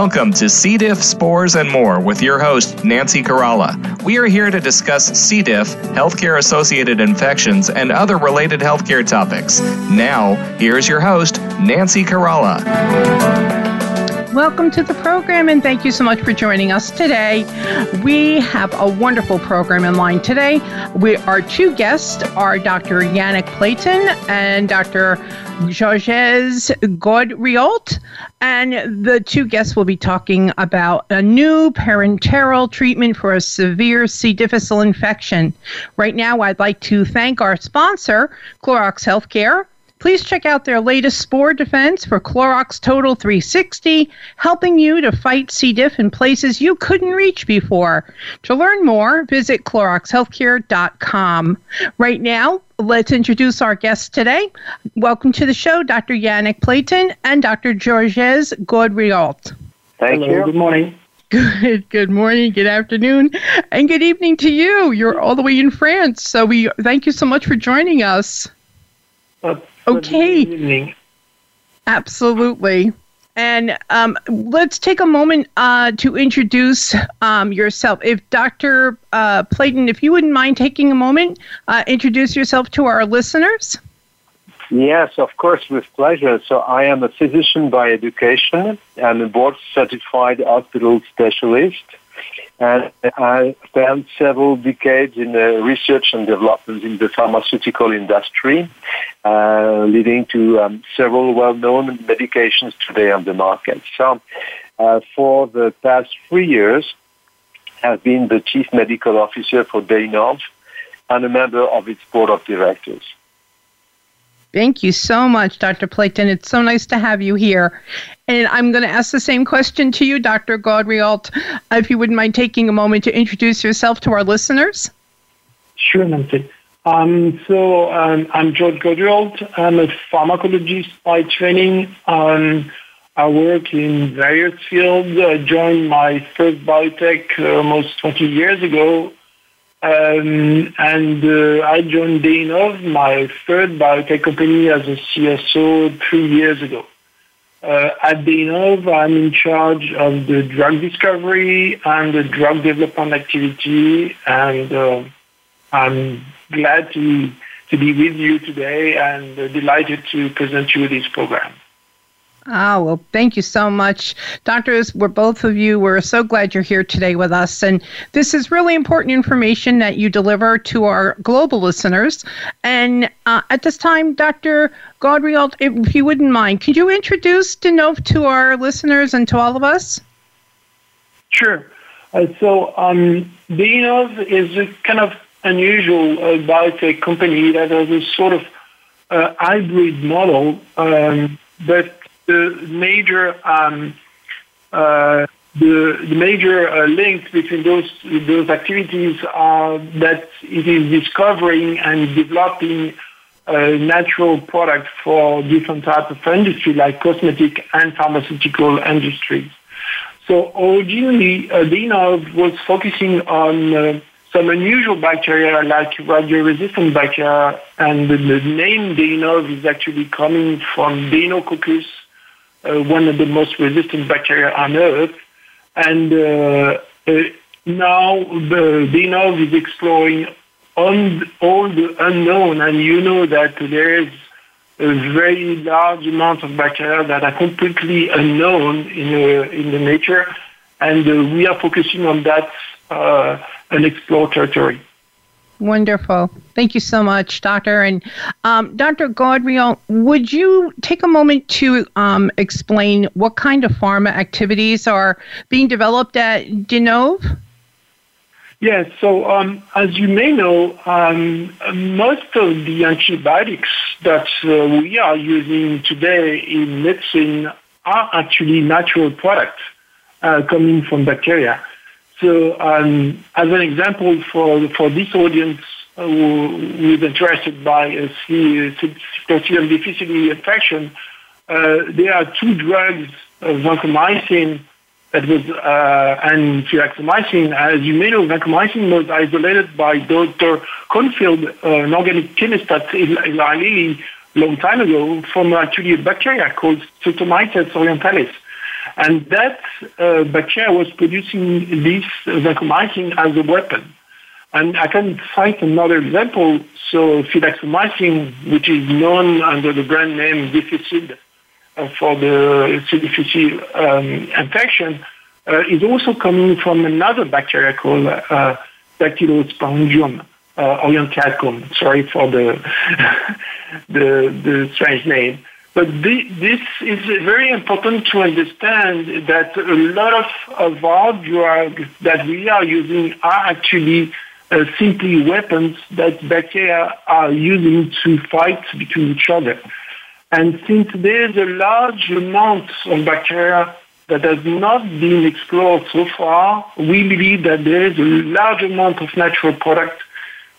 Welcome to C. diff, spores, and more with your host, Nancy Caralla. We are here to discuss C. diff, healthcare associated infections, and other related healthcare topics. Now, here's your host, Nancy Caralla. Welcome to the program and thank you so much for joining us today. We have a wonderful program in line today. We, our two guests are Dr. Yannick Plétan and Dr. Georges Gaudriault. And the two guests will be talking about a new parenteral treatment for a severe C. difficile infection. Right now, I'd like to thank our sponsor, Clorox Healthcare. Please check out their latest spore defense for Clorox Total 360, helping you to fight C. diff in places you couldn't reach before. To learn more, visit CloroxHealthcare.com. Right now, let's introduce our guests today. Welcome to the show, Dr. Yannick Plétan and Dr. Georges Gaudriault. Thank Hello, you. Good morning. Good, good morning, good afternoon, and good evening to you. You're all the way in France, so we thank you so much for joining us. Uh, Okay. Good evening. Absolutely. And um, let's take a moment uh, to introduce um, yourself. If Dr. Uh, Plétan, if you wouldn't mind taking a moment, uh, introduce yourself to our listeners. Yes, of course, with pleasure. So I am a physician by education and a board certified hospital specialist. And I spent several decades in uh, research and development in the pharmaceutical industry, uh, leading to um, several well-known medications today on the market. So uh, for the past three years, I've been the chief medical officer for Deinove and a member of its board of directors. Thank you so much, Dr. Plétan. It's so nice to have you here. And I'm going to ask the same question to you, Dr. Gaudriault, if you wouldn't mind taking a moment to introduce yourself to our listeners. Sure, Nancy. Um, so um, I'm George Gaudriault. I'm a pharmacologist by training. Um, I work in various fields. I joined my first biotech uh, almost 20 years ago. Um, and uh, I joined Deinove, my third biotech company, as a CSO three years ago. Uh, at Deinove, I'm in charge of the drug discovery and the drug development activity, and uh, I'm glad to, to be with you today and uh, delighted to present you this program. Ah, well, thank you so much. Doctors, we're both of you. We're so glad you're here today with us. And this is really important information that you deliver to our global listeners. And uh, at this time, Dr. Gaudriault, if you wouldn't mind, could you introduce Deinove to our listeners and to all of us? Sure. Uh, so, um, is kind of unusual uh, biotech company that has a sort of uh, hybrid model, um, but the major um, uh, the, the major uh, between those those activities are that it is discovering and developing a natural product for different types of industry like cosmetic and pharmaceutical industries. So originally, uh, Deinove was focusing on uh, some unusual bacteria like radio-resistant bacteria, and the, the name Deinove is actually coming from Deinococcus, uh, one of the most resistant bacteria on Earth. And uh, uh, now the Deinove is exploring on all the unknown, and you know that there is a very large amount of bacteria that are completely unknown in, uh, in the nature, and we are focusing on that uh, unexplored territory. Wonderful. Thank you so much, Doctor. And um, Dr. Gaudriault, would you take a moment to um, explain what kind of pharma activities are being developed at Deinove? Yes, so um, as you may know, um, most of the antibiotics that uh, we are using today in medicine are actually natural products uh, coming from bacteria. So, um, as an example for for this audience uh, who, is interested by a Clostridium difficile infection, uh, there are two drugs, uh, vancomycin that was uh, and fidaxomicin. As you may know, vancomycin was isolated by Dr. Kornfeld, uh, an organic chemist at Eli Lilly, long time ago from actually a bacteria called Streptomyces orientalis. And that uh, bacteria was producing this vancomycin as a weapon. And I can cite another example. So fidaxomicin, which is known under the brand name Difficid uh, for the C. difficile um, infection, uh, is also coming from another bacteria called uh, Dactylosporangium uh. Sorry for the, the, the strange name. But the, this is very important to understand that a lot of, of our drugs that we are using are actually uh, simply weapons that bacteria are using to fight between each other. And since there's a large amount of bacteria that has not been explored so far, we believe that there is a large amount of natural product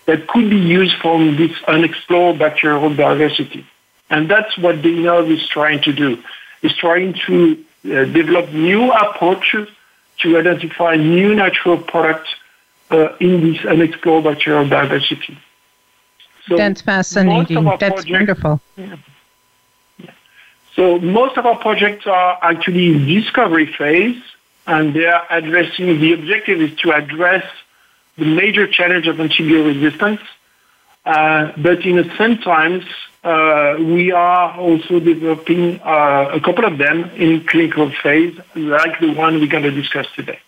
that could be used from this unexplored bacterial diversity. And that's what Deinove is trying to do, is trying to uh, develop new approaches to identify new natural products uh, in this unexplored bacterial diversity. So That's fascinating. That's projects, wonderful. Yeah. So most of our projects are actually in discovery phase, and they are addressing, the objective is to address the major challenge of antibiotic resistance. Uh, but in the same times, uh, we are also developing uh, a couple of them in clinical phase, like the one we're going to discuss today.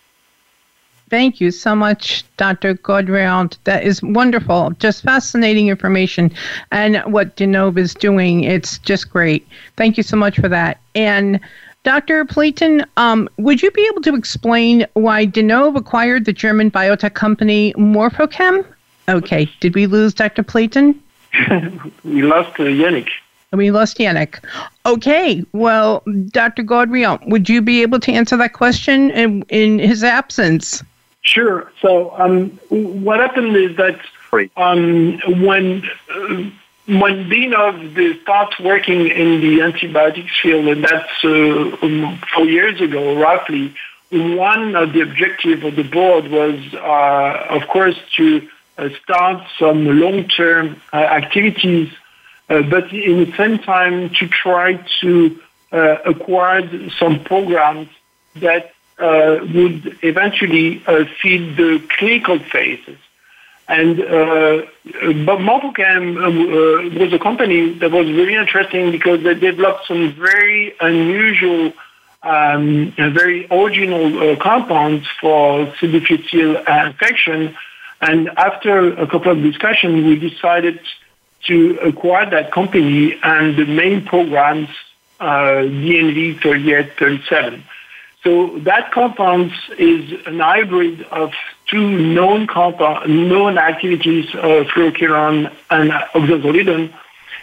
Thank you so much, Dr. Gaudriault. That is wonderful. Just fascinating information. And what Deinove is doing, it's just great. Thank you so much for that. And Dr. Plétan, um, would you be able to explain why Deinove acquired the German biotech company Morphochem? Okay, did we lose Dr. Plétan? we lost uh, Yannick. We lost Yannick. Okay, well, Dr. Gaudriault, would you be able to answer that question in, in his absence? Sure. So um, what happened is that um, when uh, when Deinove starts working in the antibiotics field, and that's uh, um, four years ago, roughly, one of the objectives of the board was, uh, of course, to uh, start some long-term uh, activities, uh, but in the same time to try to acquire some programs that uh, would eventually uh, feed the clinical phases. And uh, Bob Morphochem uh, was a company that was really interesting because they developed some very unusual, um, very original uh, compounds for C. difficile infection. And after a couple of discussions, we decided to acquire that company and the main programs, uh, DNV 3837. So that compound is an hybrid of two known compound, known activities, uh, fluoroquinolone and oxazolidine.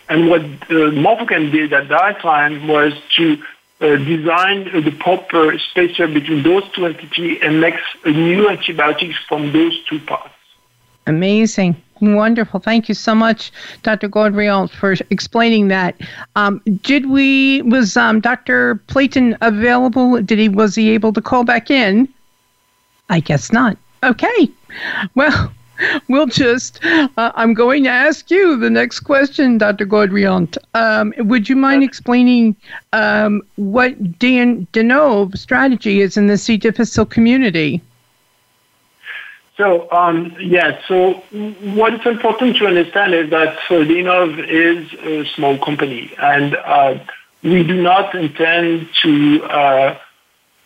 And what uh, Morphochem did at that time was to uh, design the proper spacer between those two entities and make new antibiotics from those two parts. Amazing. Wonderful. Thank you so much, Dr. Gaudriault, for explaining that. Um, did we was um, Dr. Plétan available? Did he was he able to call back in? I guess not. Okay. Well, we'll just. Uh, I'm going to ask you the next question, Dr. Gaudriault. Um, would you mind explaining um, what Dan Deinove strategy is in the C. difficile community? So, um, yeah, so what's important to understand is that Deinove is a small company, and uh, we do not intend to uh,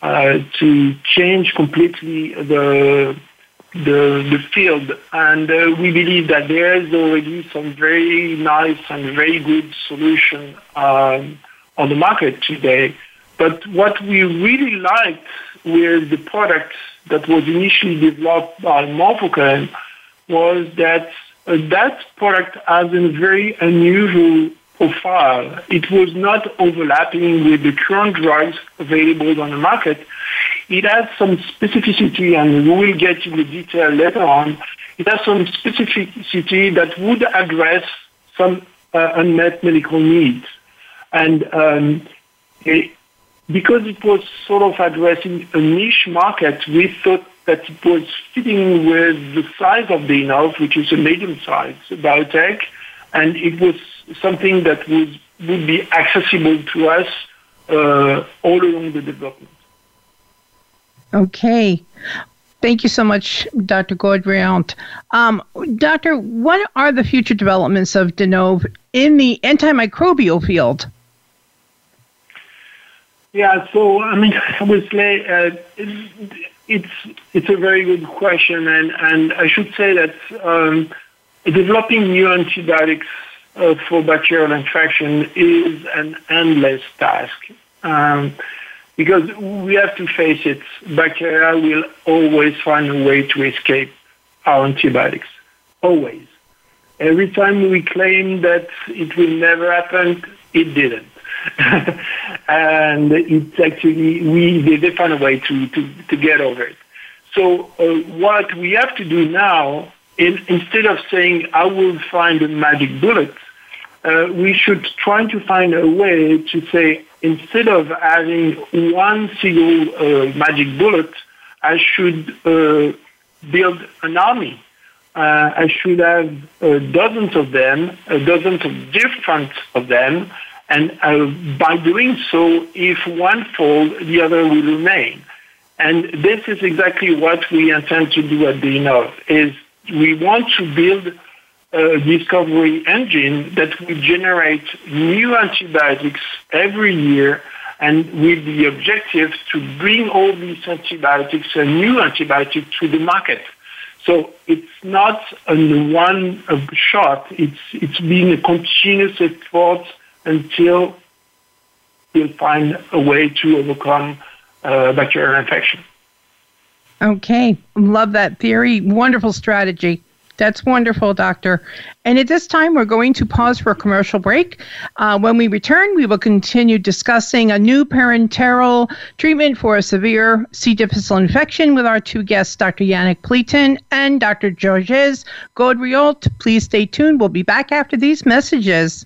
uh, to change completely the the, the field. And uh, we believe that there is already some very nice and very good solution um, on the market today. But what we really liked with the product that was initially developed by Morphochem was that uh, that product has a very unusual profile. It was not overlapping with the current drugs available on the market. It has some specificity, and we will get into detail later on. It has some specificity that would address some uh, unmet medical needs. And um, it, because it was sort of addressing a niche market, we thought that it was fitting with the size of Deinove, which is a medium-sized biotech, and it was something that would, would be accessible to us uh, all along the development. Okay. Thank you so much, Dr. Gaudriault. Um, doctor, what are the future developments of Deinove in the antimicrobial field? Yeah, so I mean, I would say uh, it's it's a very good question, and and I should say that um, developing new antibiotics uh, for bacterial infection is an endless task. Um, because we have to face it, bacteria will always find a way to escape our antibiotics. Always. Every time we claim that it will never happen, it didn't. and it's actually, we, they, they find a way to, to, to get over it. So uh, what we have to do now, in, instead of saying, I will find a magic bullet, uh, we should try to find a way to say, instead of having one single uh, magic bullet, I should uh, build an army. Uh, I should have uh, dozens of them, dozens of different of them, and uh, by doing so, if one falls, the other will remain. And this is exactly what we intend to do at the Deinove, is we want to build a discovery engine that will generate new antibiotics every year and with the objective to bring all these antibiotics, a new antibiotic to the market. So it's not a one shot, it's, it's been a continuous effort until we'll find a way to overcome uh, bacterial infection. Okay, love that theory. Wonderful strategy. That's wonderful, Doctor. And at this time, we're going to pause for a commercial break. Uh, when we return, we will continue discussing a new parenteral treatment for a severe C. difficile infection with our two guests, Dr. Yannick Plétan and Dr. Georges Gaudriault. Please stay tuned. We'll be back after these messages.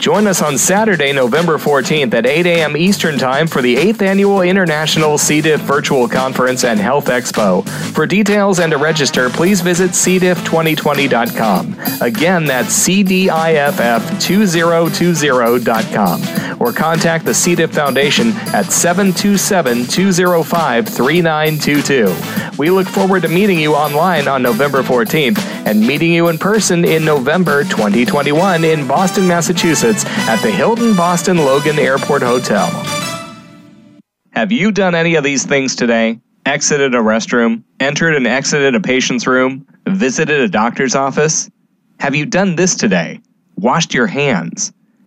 Join us on Saturday, November 14th at 8 a.m. Eastern Time for the 8th Annual International C. diff Virtual Conference and Health Expo. For details and to register, please visit cdiff2020.com. Again, that's cdiff2020.com. Or contact the C. diff Foundation at 727 205 3922. We look forward to meeting you online on November 14th and meeting you in person in November 2021 in Boston, Massachusetts at the Hilton Boston Logan Airport Hotel. Have you done any of these things today? Exited a restroom, entered and exited a patient's room, visited a doctor's office? Have you done this today? Washed your hands?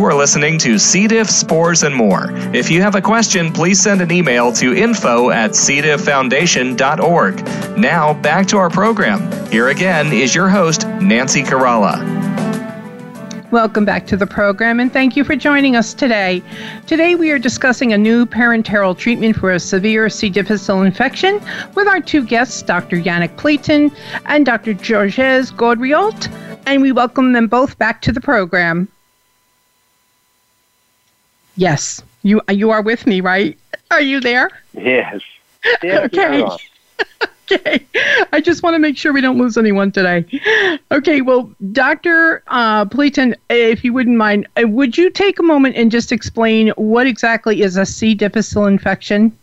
You are listening to C. diff, spores, and more. If you have a question, please send an email to info at cdifffoundation.org. Now, back to our program. Here again is your host, Nancy Caralla. Welcome back to the program and thank you for joining us today. Today we are discussing a new parenteral treatment for a severe C. difficile infection with our two guests, Dr. Yannick Plétan and Dr. Georges Gaudriault, and we welcome them both back to the program. Yes, you you are with me, right? Are you there? Yes. yes okay. okay. I just want to make sure we don't lose anyone today. Okay. Well, Dr. Uh, Plétan, if you wouldn't mind, uh, would you take a moment and just explain what exactly is a C. difficile infection?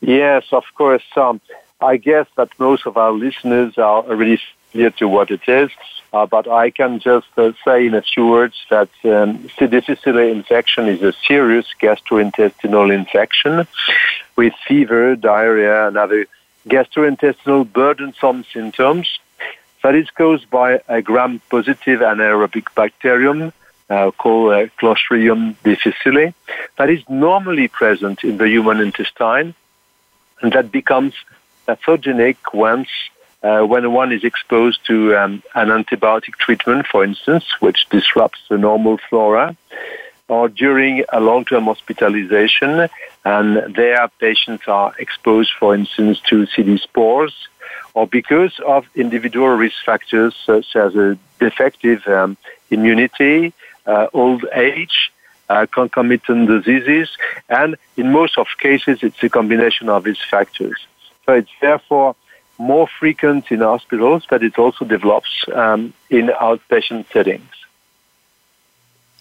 Yes, of course. Um, I guess that most of our listeners are already familiar to what it is. Uh, but I can just uh, say in a few words that um, C. difficile infection is a serious gastrointestinal infection with fever, diarrhea, and other gastrointestinal burdensome symptoms that is caused by a gram-positive anaerobic bacterium uh, called uh, Clostridium difficile that is normally present in the human intestine and that becomes pathogenic once uh, when one is exposed to um, an antibiotic treatment, for instance, which disrupts the normal flora, or during a long-term hospitalization, and there patients are exposed, for instance, to CD spores, or because of individual risk factors such as a defective um, immunity, uh, old age, uh, concomitant diseases, and in most of cases, it's a combination of these factors. So it's therefore more frequent in hospitals, but it also develops um, in outpatient settings.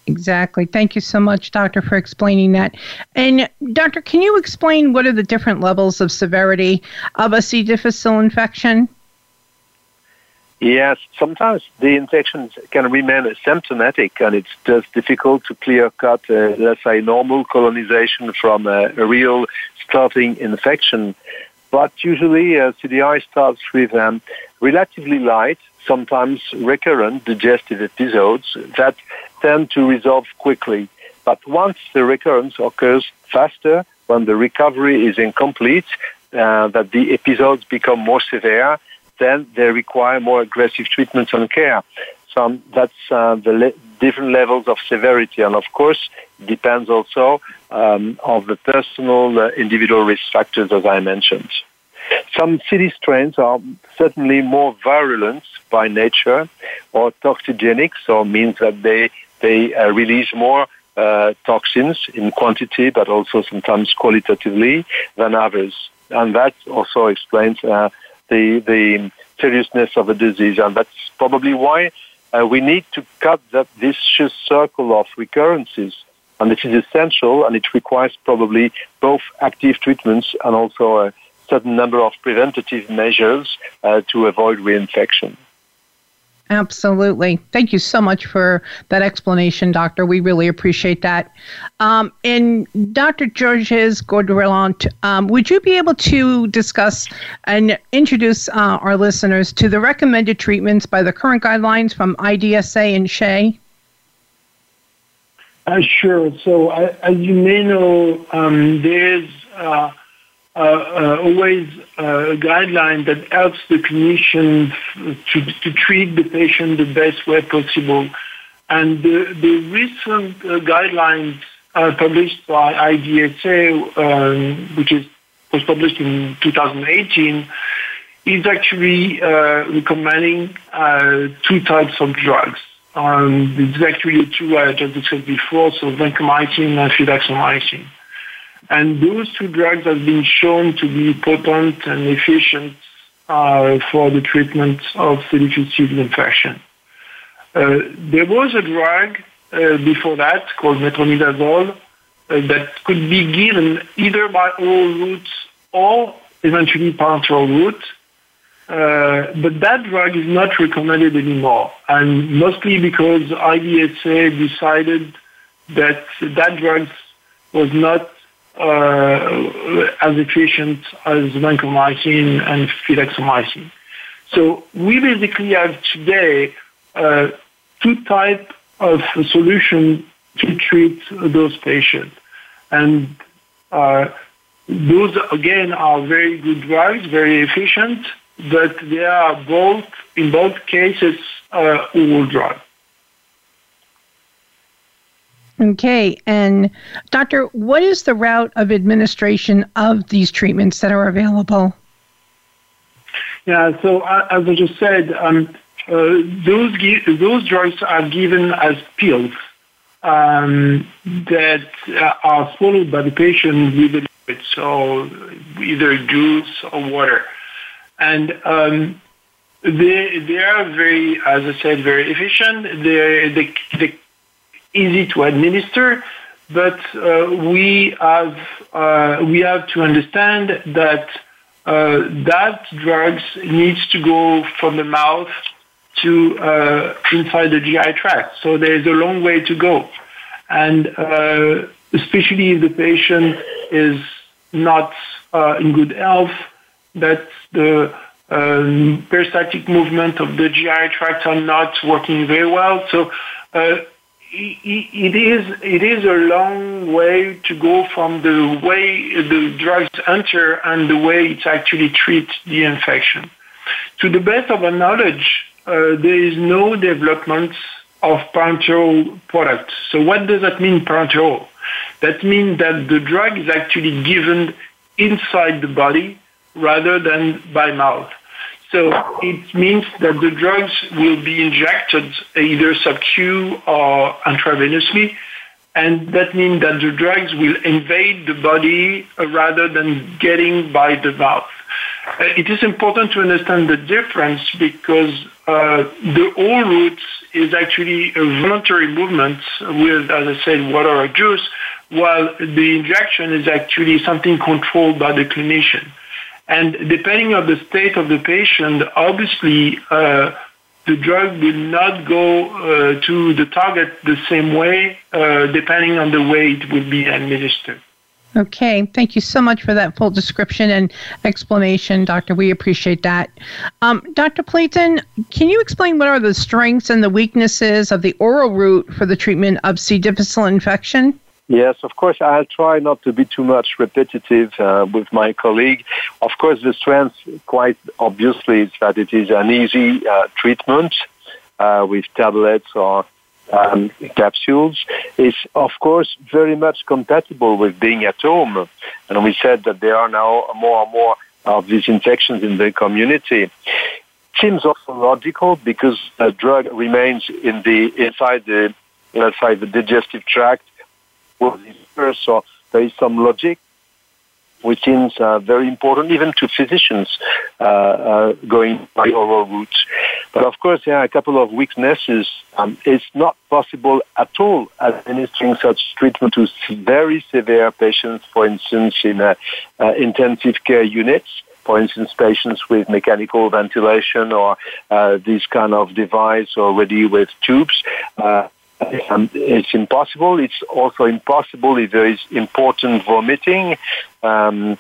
Exactly. Thank you so much, Doctor, for explaining that. And, Doctor, can you explain what are the different levels of severity of a C. difficile infection? Yes, sometimes the infections can remain symptomatic and it's just difficult to clear cut, uh, let's say, normal colonization from a, a real starting infection. But usually uh, CDI starts with um, relatively light, sometimes recurrent digestive episodes that tend to resolve quickly. But once the recurrence occurs faster, when the recovery is incomplete, uh, that the episodes become more severe, then they require more aggressive treatments and care. So that's uh, the le- different levels of severity, and of course, it depends also um, of the personal uh, individual risk factors, as I mentioned. Some CD strains are certainly more virulent by nature or toxigenic, so means that they, they uh, release more uh, toxins in quantity, but also sometimes qualitatively than others. And that also explains uh, the, the seriousness of the disease. And that's probably why uh, we need to cut that vicious circle of recurrences. And this is essential, and it requires probably both active treatments and also a certain number of preventative measures uh, to avoid reinfection. Absolutely. Thank you so much for that explanation, Doctor. We really appreciate that. Um, and Dr. Georges Gaudriault, um, would you be able to discuss and introduce uh, our listeners to the recommended treatments by the current guidelines from IDSA and SHEA? Uh, sure. So, uh, as you may know, um, there's uh, always uh, a guideline that helps the clinician to, to treat the patient the best way possible. And the, the recent guidelines published by IDSA, um, which is, was published in 2018, is actually uh, recommending uh, two types of drugs. Um, it's actually two I just said before, so vancomycin and fidaxomicin. And those two drugs have been shown to be potent and efficient uh, for the treatment of difficile infection. Uh, there was a drug uh, before that called metronidazole uh, that could be given either by oral route or eventually parenteral route. Uh, but that drug is not recommended anymore, and mostly because IDSA decided that that drug was not as efficient as vancomycin and fidaxomicin. So we basically have today uh, two types of solution to treat those patients. And uh, those, again, are very good drugs, very efficient, but they are both, in both cases, uh, oral drugs. Okay, and doctor, what is the route of administration of these treatments that are available? Yeah, so uh, as I just said, um, uh, those those drugs are given as pills um, that uh, are swallowed by the patient with a so either juice or water, and um, they they are very, as I said, very efficient. They they, they easy to administer, but uh, we have uh, we have to understand that uh, that drugs needs to go from the mouth to uh, inside the GI tract. So there's a long way to go. And uh, especially if the patient is not uh, in good health, that the um, peristaltic movement of the GI tract are not working very well. So it is it is a long way to go from the way the drugs enter and the way it actually treats the infection. To the best of our knowledge, uh, there is no development of parenteral products. So what does that mean, parenteral? That means that the drug is actually given inside the body rather than by mouth. So it means that the drugs will be injected either sub-Q or intravenously, and that means that the drugs will invade the body rather than getting by the mouth. Uh, it is important to understand the difference because uh, the oral route is actually a voluntary movement with, as I said, water or juice, while the injection is actually something controlled by the clinician. And depending on the state of the patient, obviously, uh, the drug will not go uh, to the target the same way, uh, depending on the way it will be administered. Okay, thank you so much for that full description and explanation, Doctor. We appreciate that. Um, Dr. Plétan, can you explain what are the strengths and the weaknesses of the oral route for the treatment of C. difficile infection? Yes, of course, I'll try not to be too much repetitive uh, with my colleague. Of course, the strength, quite obviously, is that it is an easy uh, treatment uh, with tablets or um, capsules. It's, of course, very much compatible with being at home. And we said that there are now more and more of these infections in the community seems also logical because the drug remains in the inside the inside the digestive tract so there is some logic, which seems uh, very important even to physicians uh, uh, going by oral routes. But of course, there are a couple of weaknesses. Um, it's not possible at all administering such treatment to very severe patients, for instance, in uh, uh, intensive care units for instance, patients with mechanical ventilation or uh, this kind of device already with tubes. Uh, um, it's impossible. It's also impossible if there is important vomiting. Um,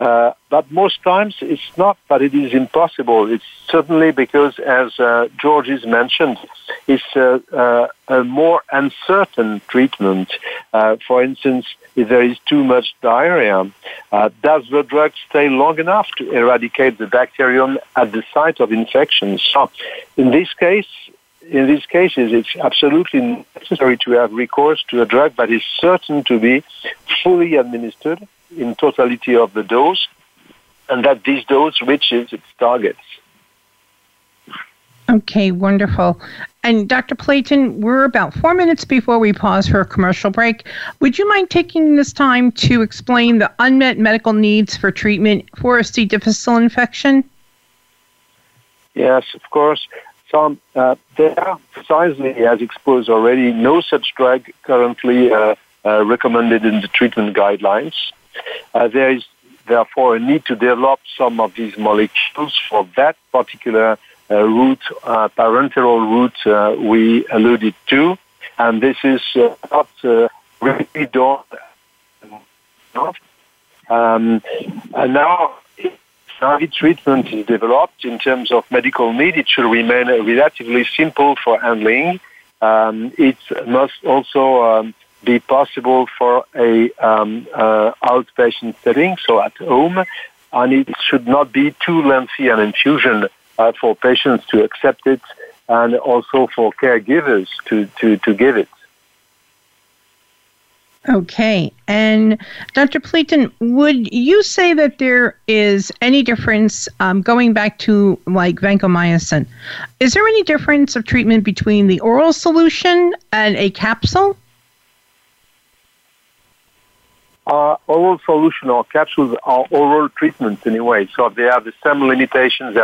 uh, but most times it's not that it is impossible. It's certainly because, as uh, George has mentioned, it's a, uh, a more uncertain treatment. Uh, for instance, if there is too much diarrhea, uh, does the drug stay long enough to eradicate the bacterium at the site of infection? So, in this case, in these cases, it's absolutely necessary to have recourse to a drug that is certain to be fully administered in totality of the dose, and that this dose reaches its targets. Okay, wonderful. And Dr. Plétan, we're about four minutes before we pause for a commercial break. Would you mind taking this time to explain the unmet medical needs for treatment for a C. difficile infection? Yes, of course. So uh, there are precisely, as exposed already, no such drug currently uh, uh, recommended in the treatment guidelines. Uh, there is therefore a need to develop some of these molecules for that particular uh, route, uh, parenteral route we alluded to, and this is not really done. Um, and now target treatment is developed in terms of medical need, it should remain relatively simple for handling. Um, it must also um, be possible for a um, uh, outpatient setting, so at home, and it should not be too lengthy an infusion uh, for patients to accept it, and also for caregivers to, to, to give it. Okay. And Dr. Plétan, would you say that there is any difference um, going back to like vancomycin? Is there any difference of treatment between the oral solution and a capsule? Uh, oral solution or capsules are oral treatments anyway, so they have the same limitations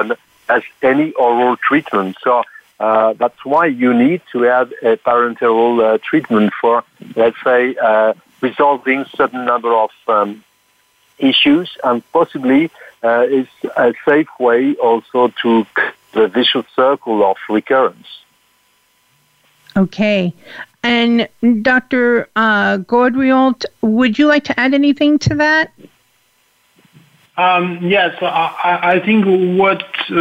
as any oral treatment. So uh, that's why you need to have a parenteral uh, treatment for, let's say, uh, resolving certain number of um, issues, and possibly uh, is a safe way also to the vicious circle of recurrence. Okay. And Dr. Uh, Gaudriault, would you like to add anything to that? Um, yes, I, I, think what uh,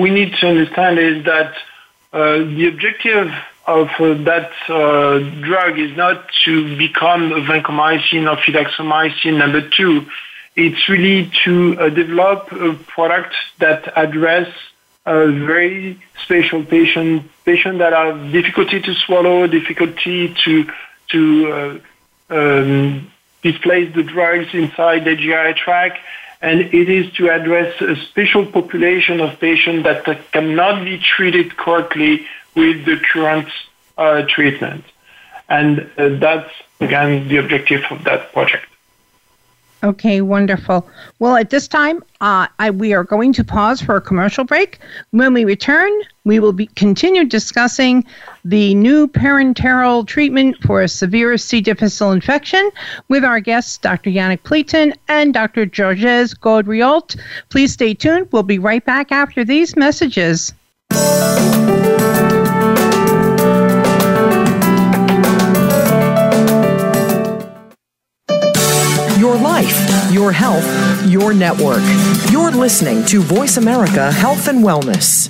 we need to understand is that the objective of uh, that uh, drug is not to become vancomycin or fidaxomicin number two. It's really to uh, develop a product that address a very special patient, patients that have difficulty to swallow, difficulty to to uh, um, displace the drugs inside the GI tract, and it is to address a special population of patients that cannot be treated correctly with the current uh, treatment. And uh, that's, again, the objective of that project. Okay, wonderful. Well, at this time, uh, I, we are going to pause for a commercial break. When we return, we will be, continue discussing the new parenteral treatment for a severe C. difficile infection with our guests, Dr. Yannick Plétan and Dr. Georges Gaudriault. Please stay tuned. We'll be right back after these messages. Your life, your health, your network. You're listening to Voice America Health and Wellness.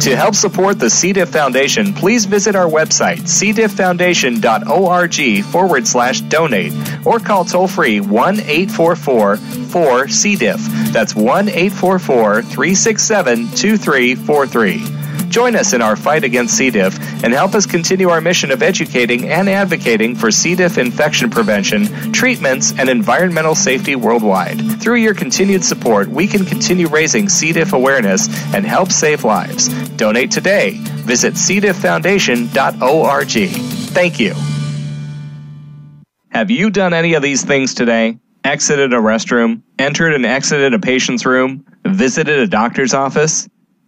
To help support the C. diff Foundation, please visit our website, cdifffoundation.org forward slash donate, or call toll free 1 844 4 C. diff. That's 1 844 367 2343. Join us in our fight against C. diff and help us continue our mission of educating and advocating for C. diff infection prevention, treatments, and environmental safety worldwide. Through your continued support, we can continue raising C. diff awareness and help save lives. Donate today. Visit cdifffoundation.org. Thank you. Have you done any of these things today? Exited a restroom, entered and exited a patient's room, visited a doctor's office?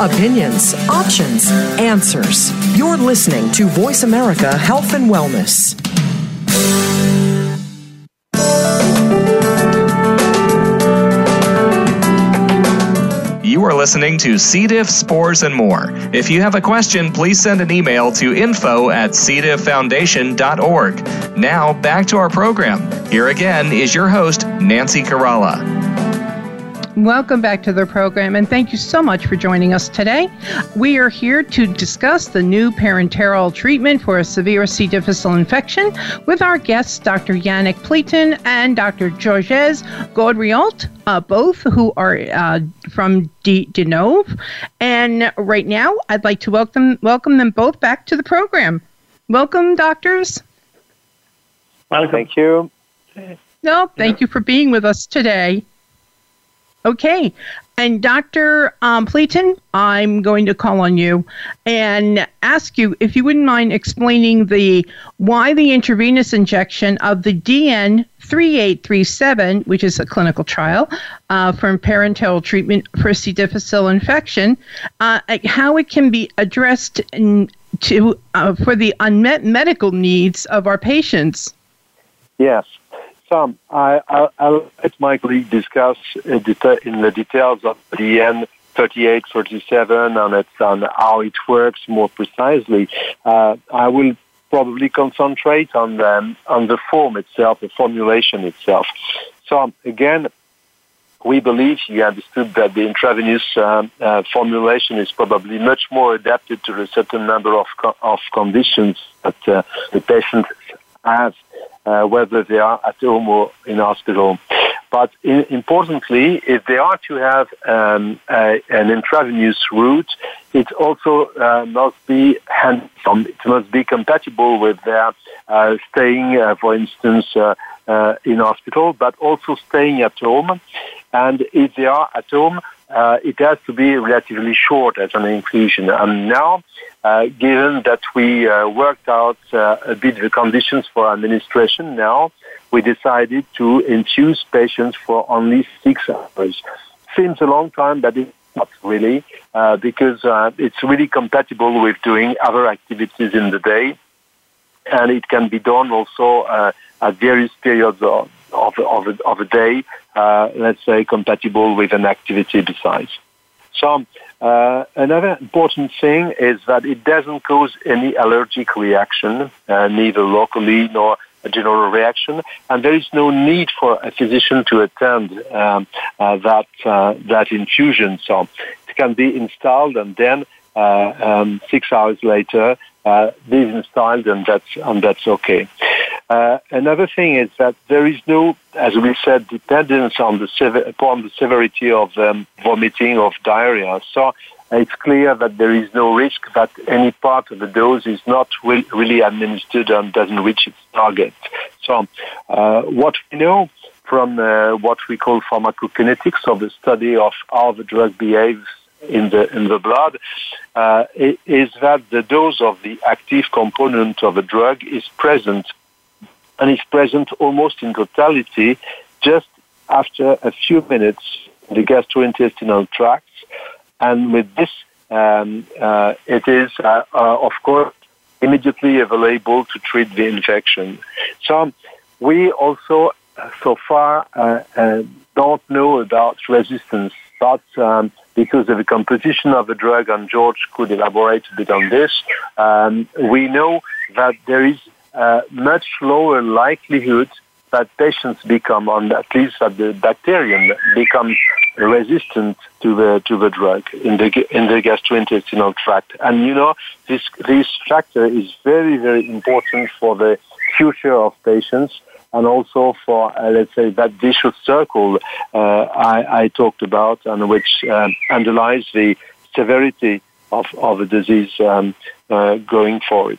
Opinions, options, answers. You're listening to Voice America Health and Wellness. You are listening to C. diff, spores, and more. If you have a question, please send an email to info at cdifffoundation.org. Now, back to our program. Here again is your host, Nancy Caralla. Welcome back to the program, and thank you so much for joining us today. We are here to discuss the new parenteral treatment for a severe C. difficile infection with our guests, Dr. Yannick Plétan and Dr. Georges Gaudriault, uh, both who are uh, from D- Deinove. And right now, I'd like to welcome welcome them both back to the program. Welcome, doctors. Welcome. Thank you. No, thank yeah. you for being with us today. Okay. And Dr. Um, Plétan, I'm going to call on you and ask you if you wouldn't mind explaining the why the intravenous injection of the DN 3837, which is a clinical trial uh, for parenteral treatment for C. difficile infection, uh, how it can be addressed in, to uh, for the unmet medical needs of our patients. Yes some. I, will I'll let my colleague discuss in the details of the N 3837 and it's on how it works more precisely. Uh, I will probably concentrate on the, on the form itself, the formulation itself. So again, we believe you understood that the intravenous um, uh, formulation is probably much more adapted to a certain number of, co- of conditions that uh, the patient has uh, whether they are at home or in hospital. But in, importantly, if they are to have um, a, an intravenous route, it also uh, must be hands-on. It must be compatible with their uh, staying, uh, for instance, uh, uh, in hospital, but also staying at home. And if they are at home, uh, it has to be relatively short as an infusion. And now, uh, given that we uh, worked out uh, a bit the conditions for administration, now we decided to infuse patients for only six hours. Seems a long time, but it's not really, uh, because uh, it's really compatible with doing other activities in the day, and it can be done also at various periods of, of, of, of a day, uh, let's say, compatible with an activity besides. So uh, another important thing is that it doesn't cause any allergic reaction, uh, neither locally nor a general reaction, and there is no need for a physician to attend um, uh, that uh, that infusion. So it can be installed, and then uh, um, six hours later, uh, installed, and that's and that's okay. Uh, another thing is that there is no, as we said, dependence on the sever- upon the severity of um, vomiting of diarrhea. So it's clear that there is no risk that any part of the dose is not re- really administered and doesn't reach its target. So uh, what we know from uh, what we call pharmacokinetics, of the study of how the drug behaves in the in the blood uh, is that the dose of the active component of a drug is present and is present almost in totality just after a few minutes in the gastrointestinal tract. And with this, um, uh, it is, uh, uh, of course, immediately available to treat the infection. So we also, uh, so far, uh, don't know about resistance, but um, because of the composition of the drug, and George could elaborate a bit on this, um, we know that there is uh, much lower likelihood that patients become, on at least that the bacterium becomes resistant to the to the drug in the in the gastrointestinal tract. And you know this this factor is very very important for the future of patients and also for uh, let's say that vicious circle uh, I, I, talked about and which um, underlies the severity of of the disease um, uh, going forward.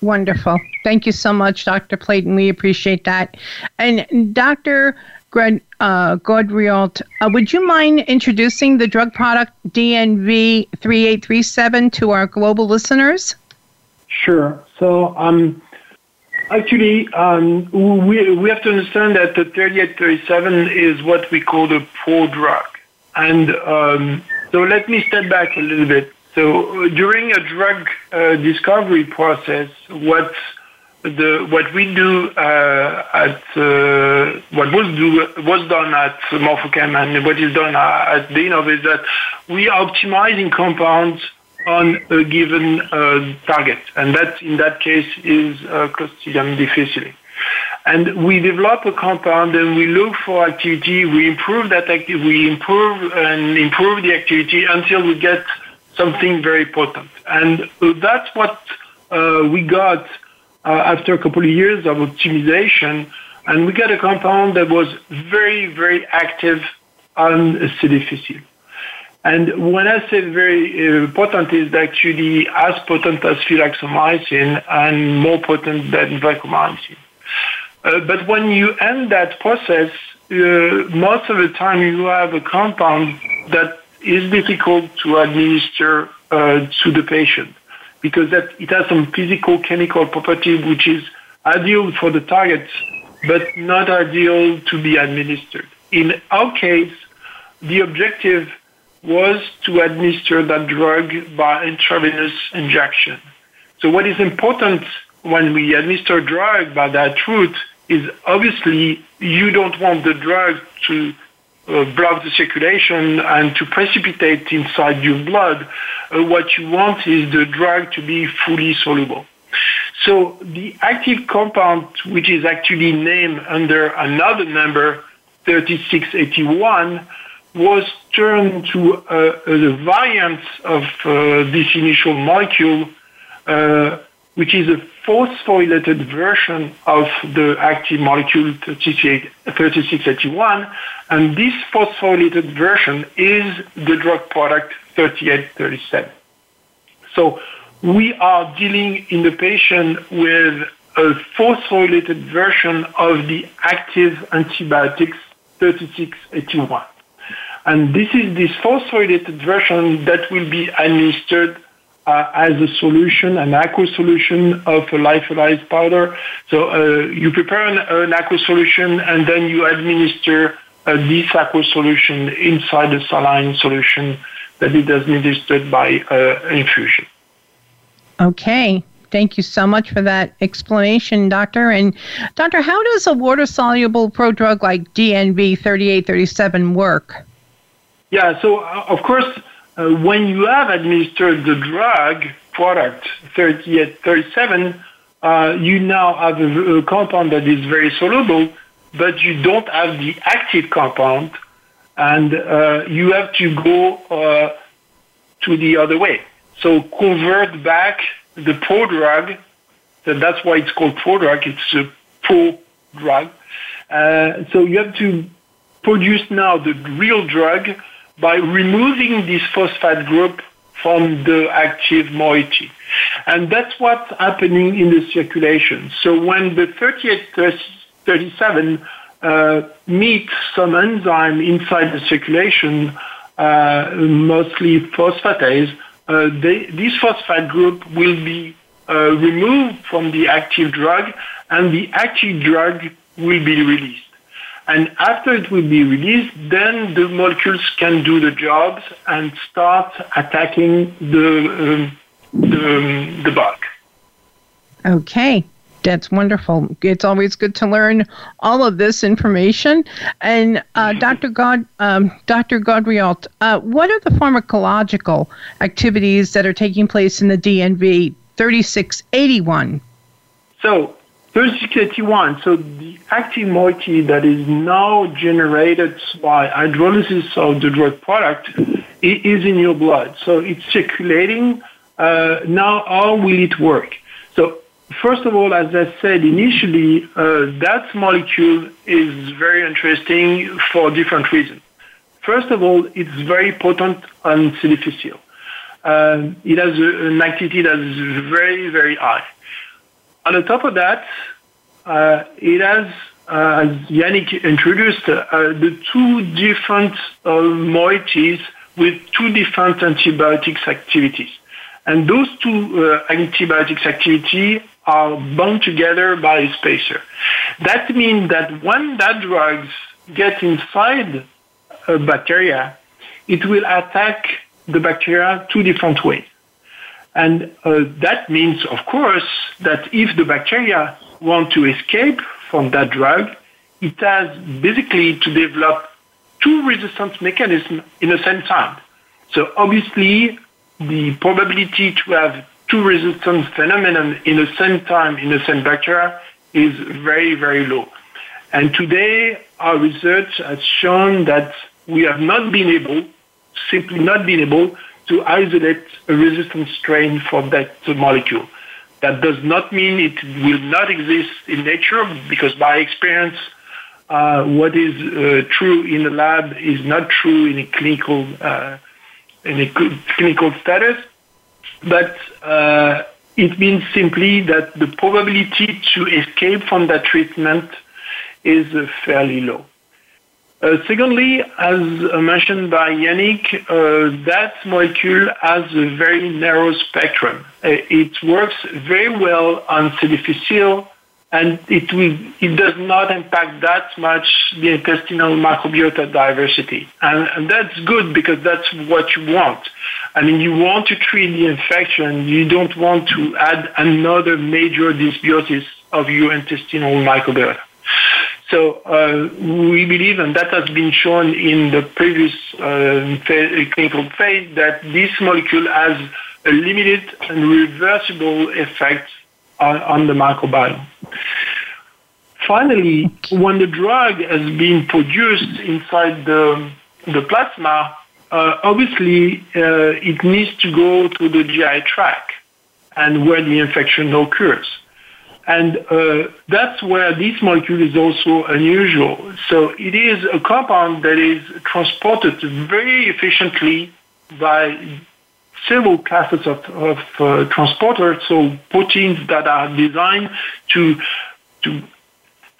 Wonderful. Thank you so much, Dr. Plétan. We appreciate that. And Dr. Greg, uh, Gaudriault, uh, would you mind introducing the drug product DNV 3837 to our global listeners? Sure. So, um, actually, um, we, we have to understand that the 3837 is what we call the prodrug. And um, so let me step back a little bit. So during a drug uh, discovery process, what the what we do uh, at uh, what was do was done at Morphochem and what is done at Deinove is that we are optimizing compounds on a given uh, target, and that in that case is uh, Clostridium difficile. And we develop a compound and we look for activity, we improve that activity, we improve and improve the activity until we get something very potent. And that's what uh, we got uh, after a couple of years of optimization. And we got a compound that was very, very active on C. And when I say very uh, potent, is actually as potent as fidaxomicin and more potent than vancomycin. Uh, but when you end that process, uh, most of the time you have a compound that is difficult to administer uh, to the patient because that it has some physical chemical property which is ideal for the target but not ideal to be administered. In our case, the objective was to administer that drug by intravenous injection. So what is important when we administer drug by that route is obviously you don't want the drug to uh, block the circulation and to precipitate inside your blood, uh, what you want is the drug to be fully soluble. So the active compound, which is actually named under another number, 3681, was turned to a, a variant of uh, this initial molecule, uh, which is a phosphorylated version of the active molecule 3681, and this phosphorylated version is the drug product 3837. So we are dealing in the patient with a phosphorylated version of the active antibiotics 3681. And this is this phosphorylated version that will be administered uh, as a solution, an aqueous solution of a lyophilized powder. So uh, you prepare an, an, aqueous solution and then you administer uh, this aqueous solution inside the saline solution that is administered by uh, infusion. Okay. Thank you so much for that explanation, Doctor. And Doctor, how does a water soluble prodrug like DNV 3837 work? Yeah, so uh, of course, uh, when you have administered the drug product 3837, uh, you now have a, a, compound that is very soluble, but you don't have the active compound, and uh, you have to go uh, to the other way. So convert back the prodrug. So that's why it's called prodrug. It's a prodrug. Uh, so you have to produce now the real drug by removing this phosphate group from the active moiety. And that's what's happening in the circulation. So when the 3837 uh, meets some enzyme inside the circulation, uh, mostly phosphatase, uh, they, this phosphate group will be uh, removed from the active drug and the active drug will be released. And after it will be released, then the molecules can do the jobs and start attacking the, um, the, um, the bug. Okay. That's wonderful. It's always good to learn all of this information. And uh, Dr. God, um, Dr. Gaudriault, uh, what are the pharmacological activities that are taking place in the DNV 3681? So 3681, so the active moiety that is now generated by hydrolysis of the drug product is in your blood. So it's circulating. Uh, now, how will it work? So, first of all, as I said initially, uh, that molecule is very interesting for different reasons. First of all, it's very potent on C. Uh, it has an activity that is very, very high. On the top of that, uh, it has, uh, as Yannick introduced, uh, the two different uh, moieties with two different antibiotics activities. And those two uh, antibiotics activity are bound together by a spacer. That means that when that drugs get inside a bacteria, it will attack the bacteria two different ways. And uh, that means, of course, that if the bacteria want to escape from that drug, it has basically to develop two resistance mechanisms in the same time. So obviously, the probability to have two resistance phenomenon in the same time in the same bacteria is very, very low. And today, our research has shown that we have not been able, simply not been able, to isolate a resistant strain from that molecule. That does not mean it will not exist in nature, because by experience, uh, what is uh, true in the lab is not true in a clinical uh, in a clinical status. But uh, it means simply that the probability to escape from that treatment is uh, fairly low. Uh, secondly, as mentioned by Yannick, uh, that molecule has a very narrow spectrum. Uh, it works very well on C. difficile, and it, will, it does not impact that much the intestinal microbiota diversity. And, and that's good because that's what you want. I mean, you want to treat the infection. You don't want to add another major dysbiosis of your intestinal microbiota. So uh, we believe, and that has been shown in the previous uh, phase, clinical phase, that this molecule has a limited and reversible effect on, on the microbiome. Finally, when the drug has been produced inside the, the plasma, uh, obviously uh, it needs to go to the GI tract and where the infection occurs. And uh, that's where this molecule is also unusual. So it is a compound that is transported very efficiently by several classes of, of uh, transporters, so proteins that are designed to, to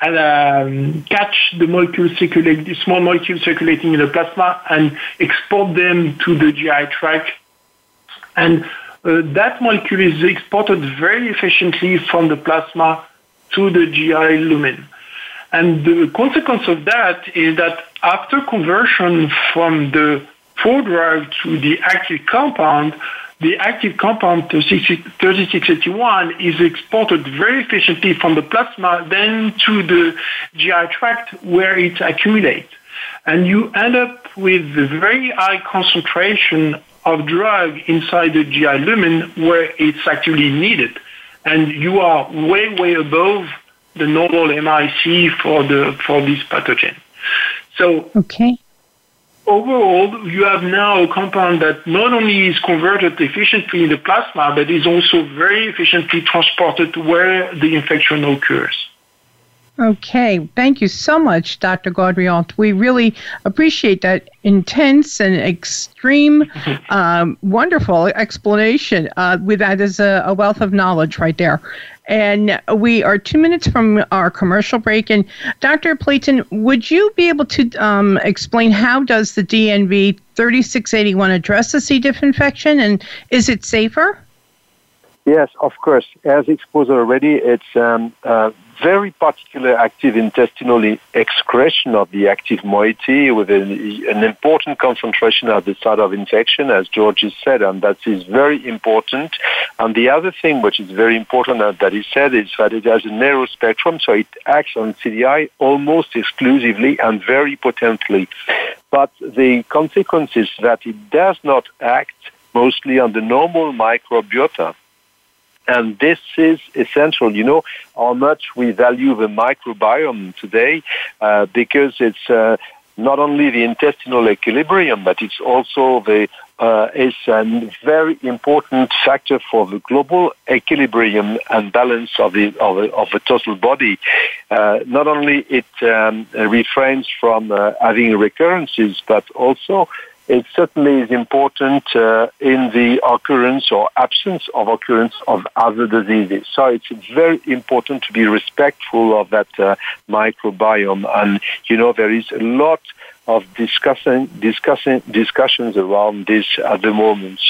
and um, catch the molecules circulating, small molecules circulating in the plasma and export them to the GI tract. And Uh, that molecule is exported very efficiently from the plasma to the GI lumen. And the consequence of that is that after conversion from the prodrug to the active compound, the active compound 3681 is exported very efficiently from the plasma then to the GI tract where it accumulates. And you end up with a very high concentration of drug inside the GI lumen where it's actually needed. And you are way, way above the normal MIC for the for this pathogen. So okay. overall, you have now a compound that not only is converted efficiently in the plasma, but is also very efficiently transported to where the infection occurs. Okay, thank you so much, Dr. Gaudriault. We really appreciate that intense and extreme, um, wonderful explanation. Uh, with that is a, a wealth of knowledge right there. And we are two minutes from our commercial break. And Dr. Plétan, would you be able to um, explain how does the DNV 3681 address the C. diff infection, and is it safer? Yes, of course. As exposed already, it's um, uh, very particular active intestinal excretion of the active moiety with a, an important concentration at the site of infection, as George has said, and that is very important. And the other thing which is very important that he said is that it has a narrow spectrum, so it acts on CDI almost exclusively and very potently. But the consequence is that it does not act mostly on the normal microbiota and this is essential. You know how much we value the microbiome today uh, because it's uh, not only the intestinal equilibrium, but it's also the uh, is a very important factor for the global equilibrium and balance of the of, the, of the total body. Uh, not only it um, refrains from uh, having recurrences, but also it certainly is important uh, in the occurrence or absence of occurrence of other diseases. So it's very important to be respectful of that uh, microbiome. And, you know, there is a lot of discussing, discussions around this at the moment.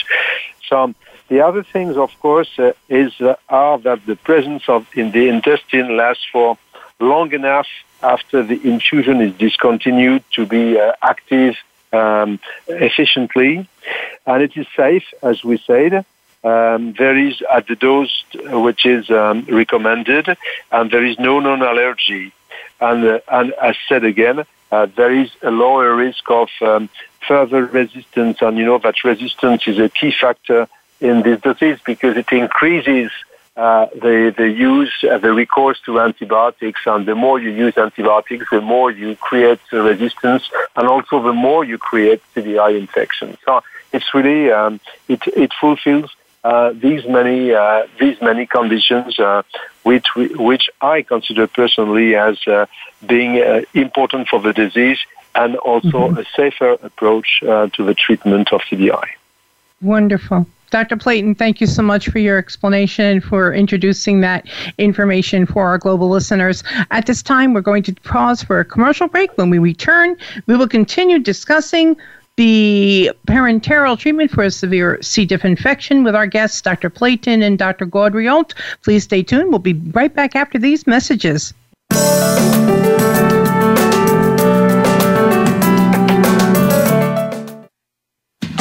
So the other things, of course, uh, is uh, are that the presence of in the intestine lasts for long enough after the infusion is discontinued to be uh, active um, efficiently, and it is safe, as we said. Um, there is at the dose which is um, recommended, and there is no known allergy. And, uh, and as said again, uh, there is a lower risk of um, further resistance, and you know that resistance is a key factor in this disease because it increases uh, the the use uh, the recourse to antibiotics and the more you use antibiotics the more you create resistance and also the more you create CDI infection so it's really um, it it fulfills uh, these many uh, these many conditions uh, which which I consider personally as uh, being important for the disease and also mm-hmm. a safer approach to the treatment of CDI wonderful Dr. Plétan, thank you so much for your explanation for introducing that information for our global listeners. At this time, we're going to pause for a commercial break. When we return, we will continue discussing the parenteral treatment for a severe C. diff infection with our guests, Dr. Plétan and Dr. Gaudriault. Please stay tuned. We'll be right back after these messages.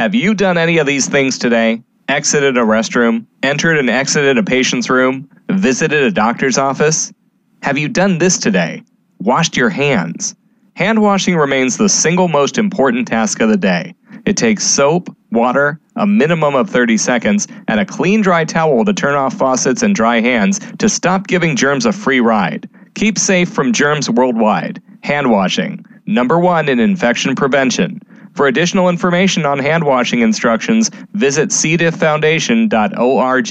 Have you done any of these things today? Exited a restroom, entered and exited a patient's room, visited a doctor's office? Have you done this today? washed your hands. Hand washing remains the single most important task of the day. It takes soap, water, a minimum of 30 seconds, and a clean dry towel to turn off faucets and dry hands to stop giving germs a free ride. Keep safe from germs worldwide. Hand washing, number one in infection prevention. For additional information on hand washing instructions, visit cdifffoundation.org.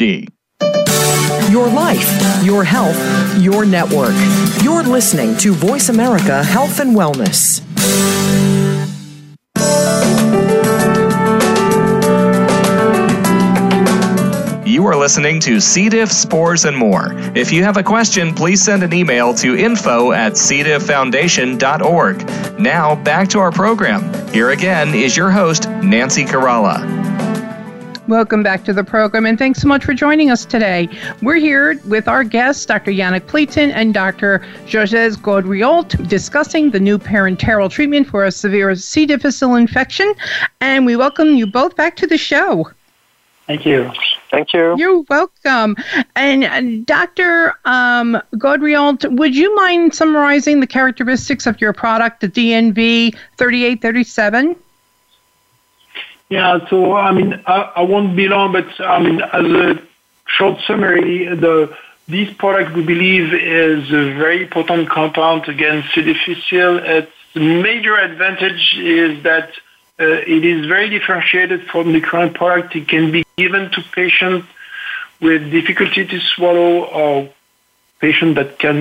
Your life, your health, your network. You're listening to Voice America Health and Wellness. You are listening to C. diff, spores, and more. If you have a question, please send an email to info at cdifffoundation.org. Now, back to our program. Here again is your host, Nancy Caralla. Welcome back to the program, and thanks so much for joining us today. We're here with our guests, Dr. Yannick Plétan and Dr. Georges Gaudriault, discussing the new parenteral treatment for a severe C. difficile infection. And we welcome you both back to the show. Thank you. Thank you. You're welcome. And uh, Dr. Um, Gaudriault, would you mind summarizing the characteristics of your product, the DNV 3837? Yeah, so I mean, I, I won't be long, but I mean, as a short summary, the this product we believe is a very potent compound against C. difficile. Its major advantage is that uh, it is very differentiated from the current product. It can be given to patients with difficulty to swallow or patients that can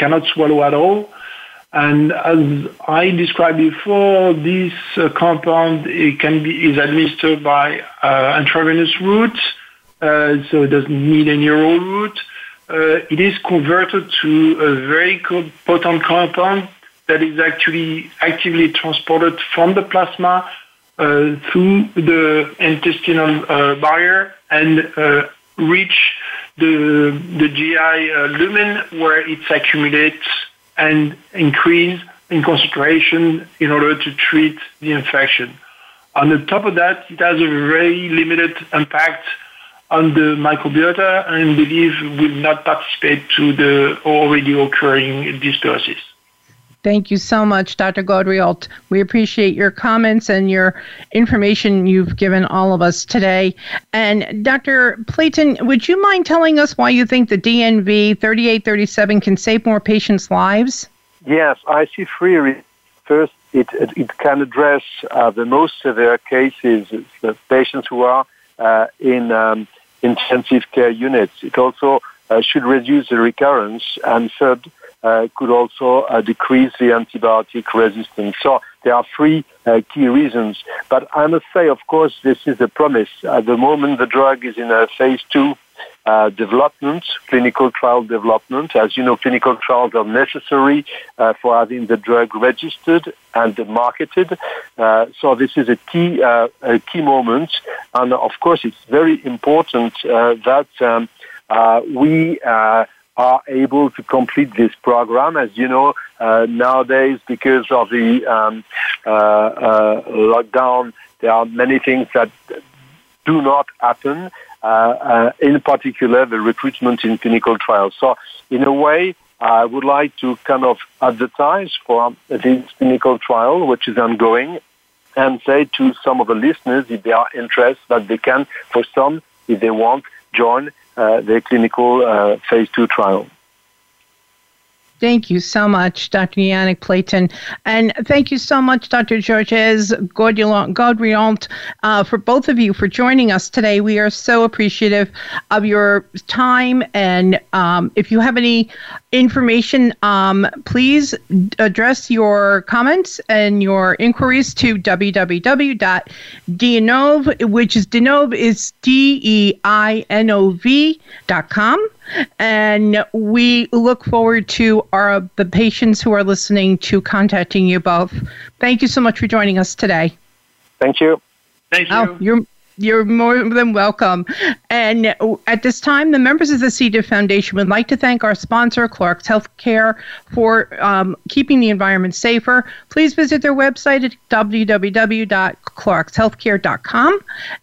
cannot swallow at all. And as I described before, this uh, compound it can be is administered by uh, intravenous route, uh, so it doesn't need any oral route. Uh, it is converted to a very potent compound that is actually actively transported from the plasma through the intestinal uh, barrier and uh, reach the, the GI lumen where it accumulates and increase in concentration in order to treat the infection. On the top of that, it has a very limited impact on the microbiota and believe will not participate to the already occurring dysbiosis. Thank you so much, Dr. Gaudriault. We appreciate your comments and your information you've given all of us today. And Dr. Plétan, would you mind telling us why you think the DNV 3837 can save more patients' lives? Yes, I see three reasons. First, it, it, it can address uh, the most severe cases, the patients who are uh, in um, intensive care units. It also uh, should reduce the recurrence. And third, uh, could also uh, decrease the antibiotic resistance. So there are three uh, key reasons. But I must say, of course, this is a promise. At the moment, the drug is in a phase two uh, development, clinical trial development. As you know, clinical trials are necessary uh, for having the drug registered and marketed. Uh, so this is a key a key moment, and of course, it's very important that um, we are able to complete this program. As you know, uh, nowadays, because of the um, uh, uh, lockdown, there are many things that do not happen. Uh, uh, in particular, the recruitment in clinical trials. So, in a way, I would like to kind of advertise for this clinical trial, which is ongoing, and say to some of the listeners, if they are interested, that they can, for some, if they want, join uh, the clinical uh, phase two trial. Thank you so much, Dr. Yannick Plétan. And thank you so much, Dr. Georges Gaudriault, uh, for both of you for joining us today. We are so appreciative of your time. And um, if you have any information, um, please address your comments and your inquiries to www.deinove, which is Deinove is D-E-I-N-O-V dot com. And we look forward to our the patients who are listening to contacting you both. Thank you so much for joining us today. Thank you. Thank oh, you. Oh, you're you're more than welcome. And at this time, the members of the C. diff Foundation would like to thank our sponsor, Clorox Healthcare, for um, keeping the environment safer. Please visit their website at www.cloroxhealthcare.com.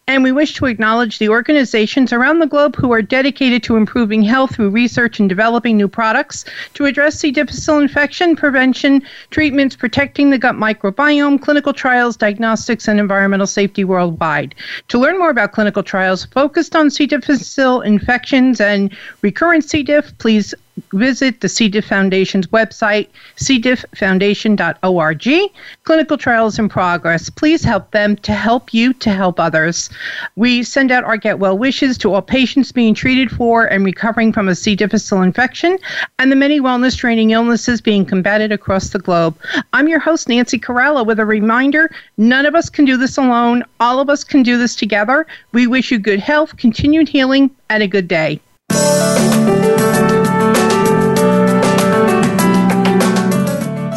And we wish to acknowledge the organizations around the globe who are dedicated to improving health through research and developing new products to address C. difficile infection, prevention, treatments, protecting the gut microbiome, clinical trials, diagnostics, and environmental safety worldwide. To learn more about clinical trials focused on C. difficile infections and recurrent C. diff, please visit the C. diff Foundation's website, cdifffoundation.org. Clinical trials in progress. Please help them to help you to help others. We send out our get well wishes to all patients being treated for and recovering from a C. difficile infection and the many wellness training illnesses being combated across the globe. I'm your host, Nancy Caralla, with a reminder none of us can do this alone. All of us can do this together. We wish you good health, continued healing, and a good day.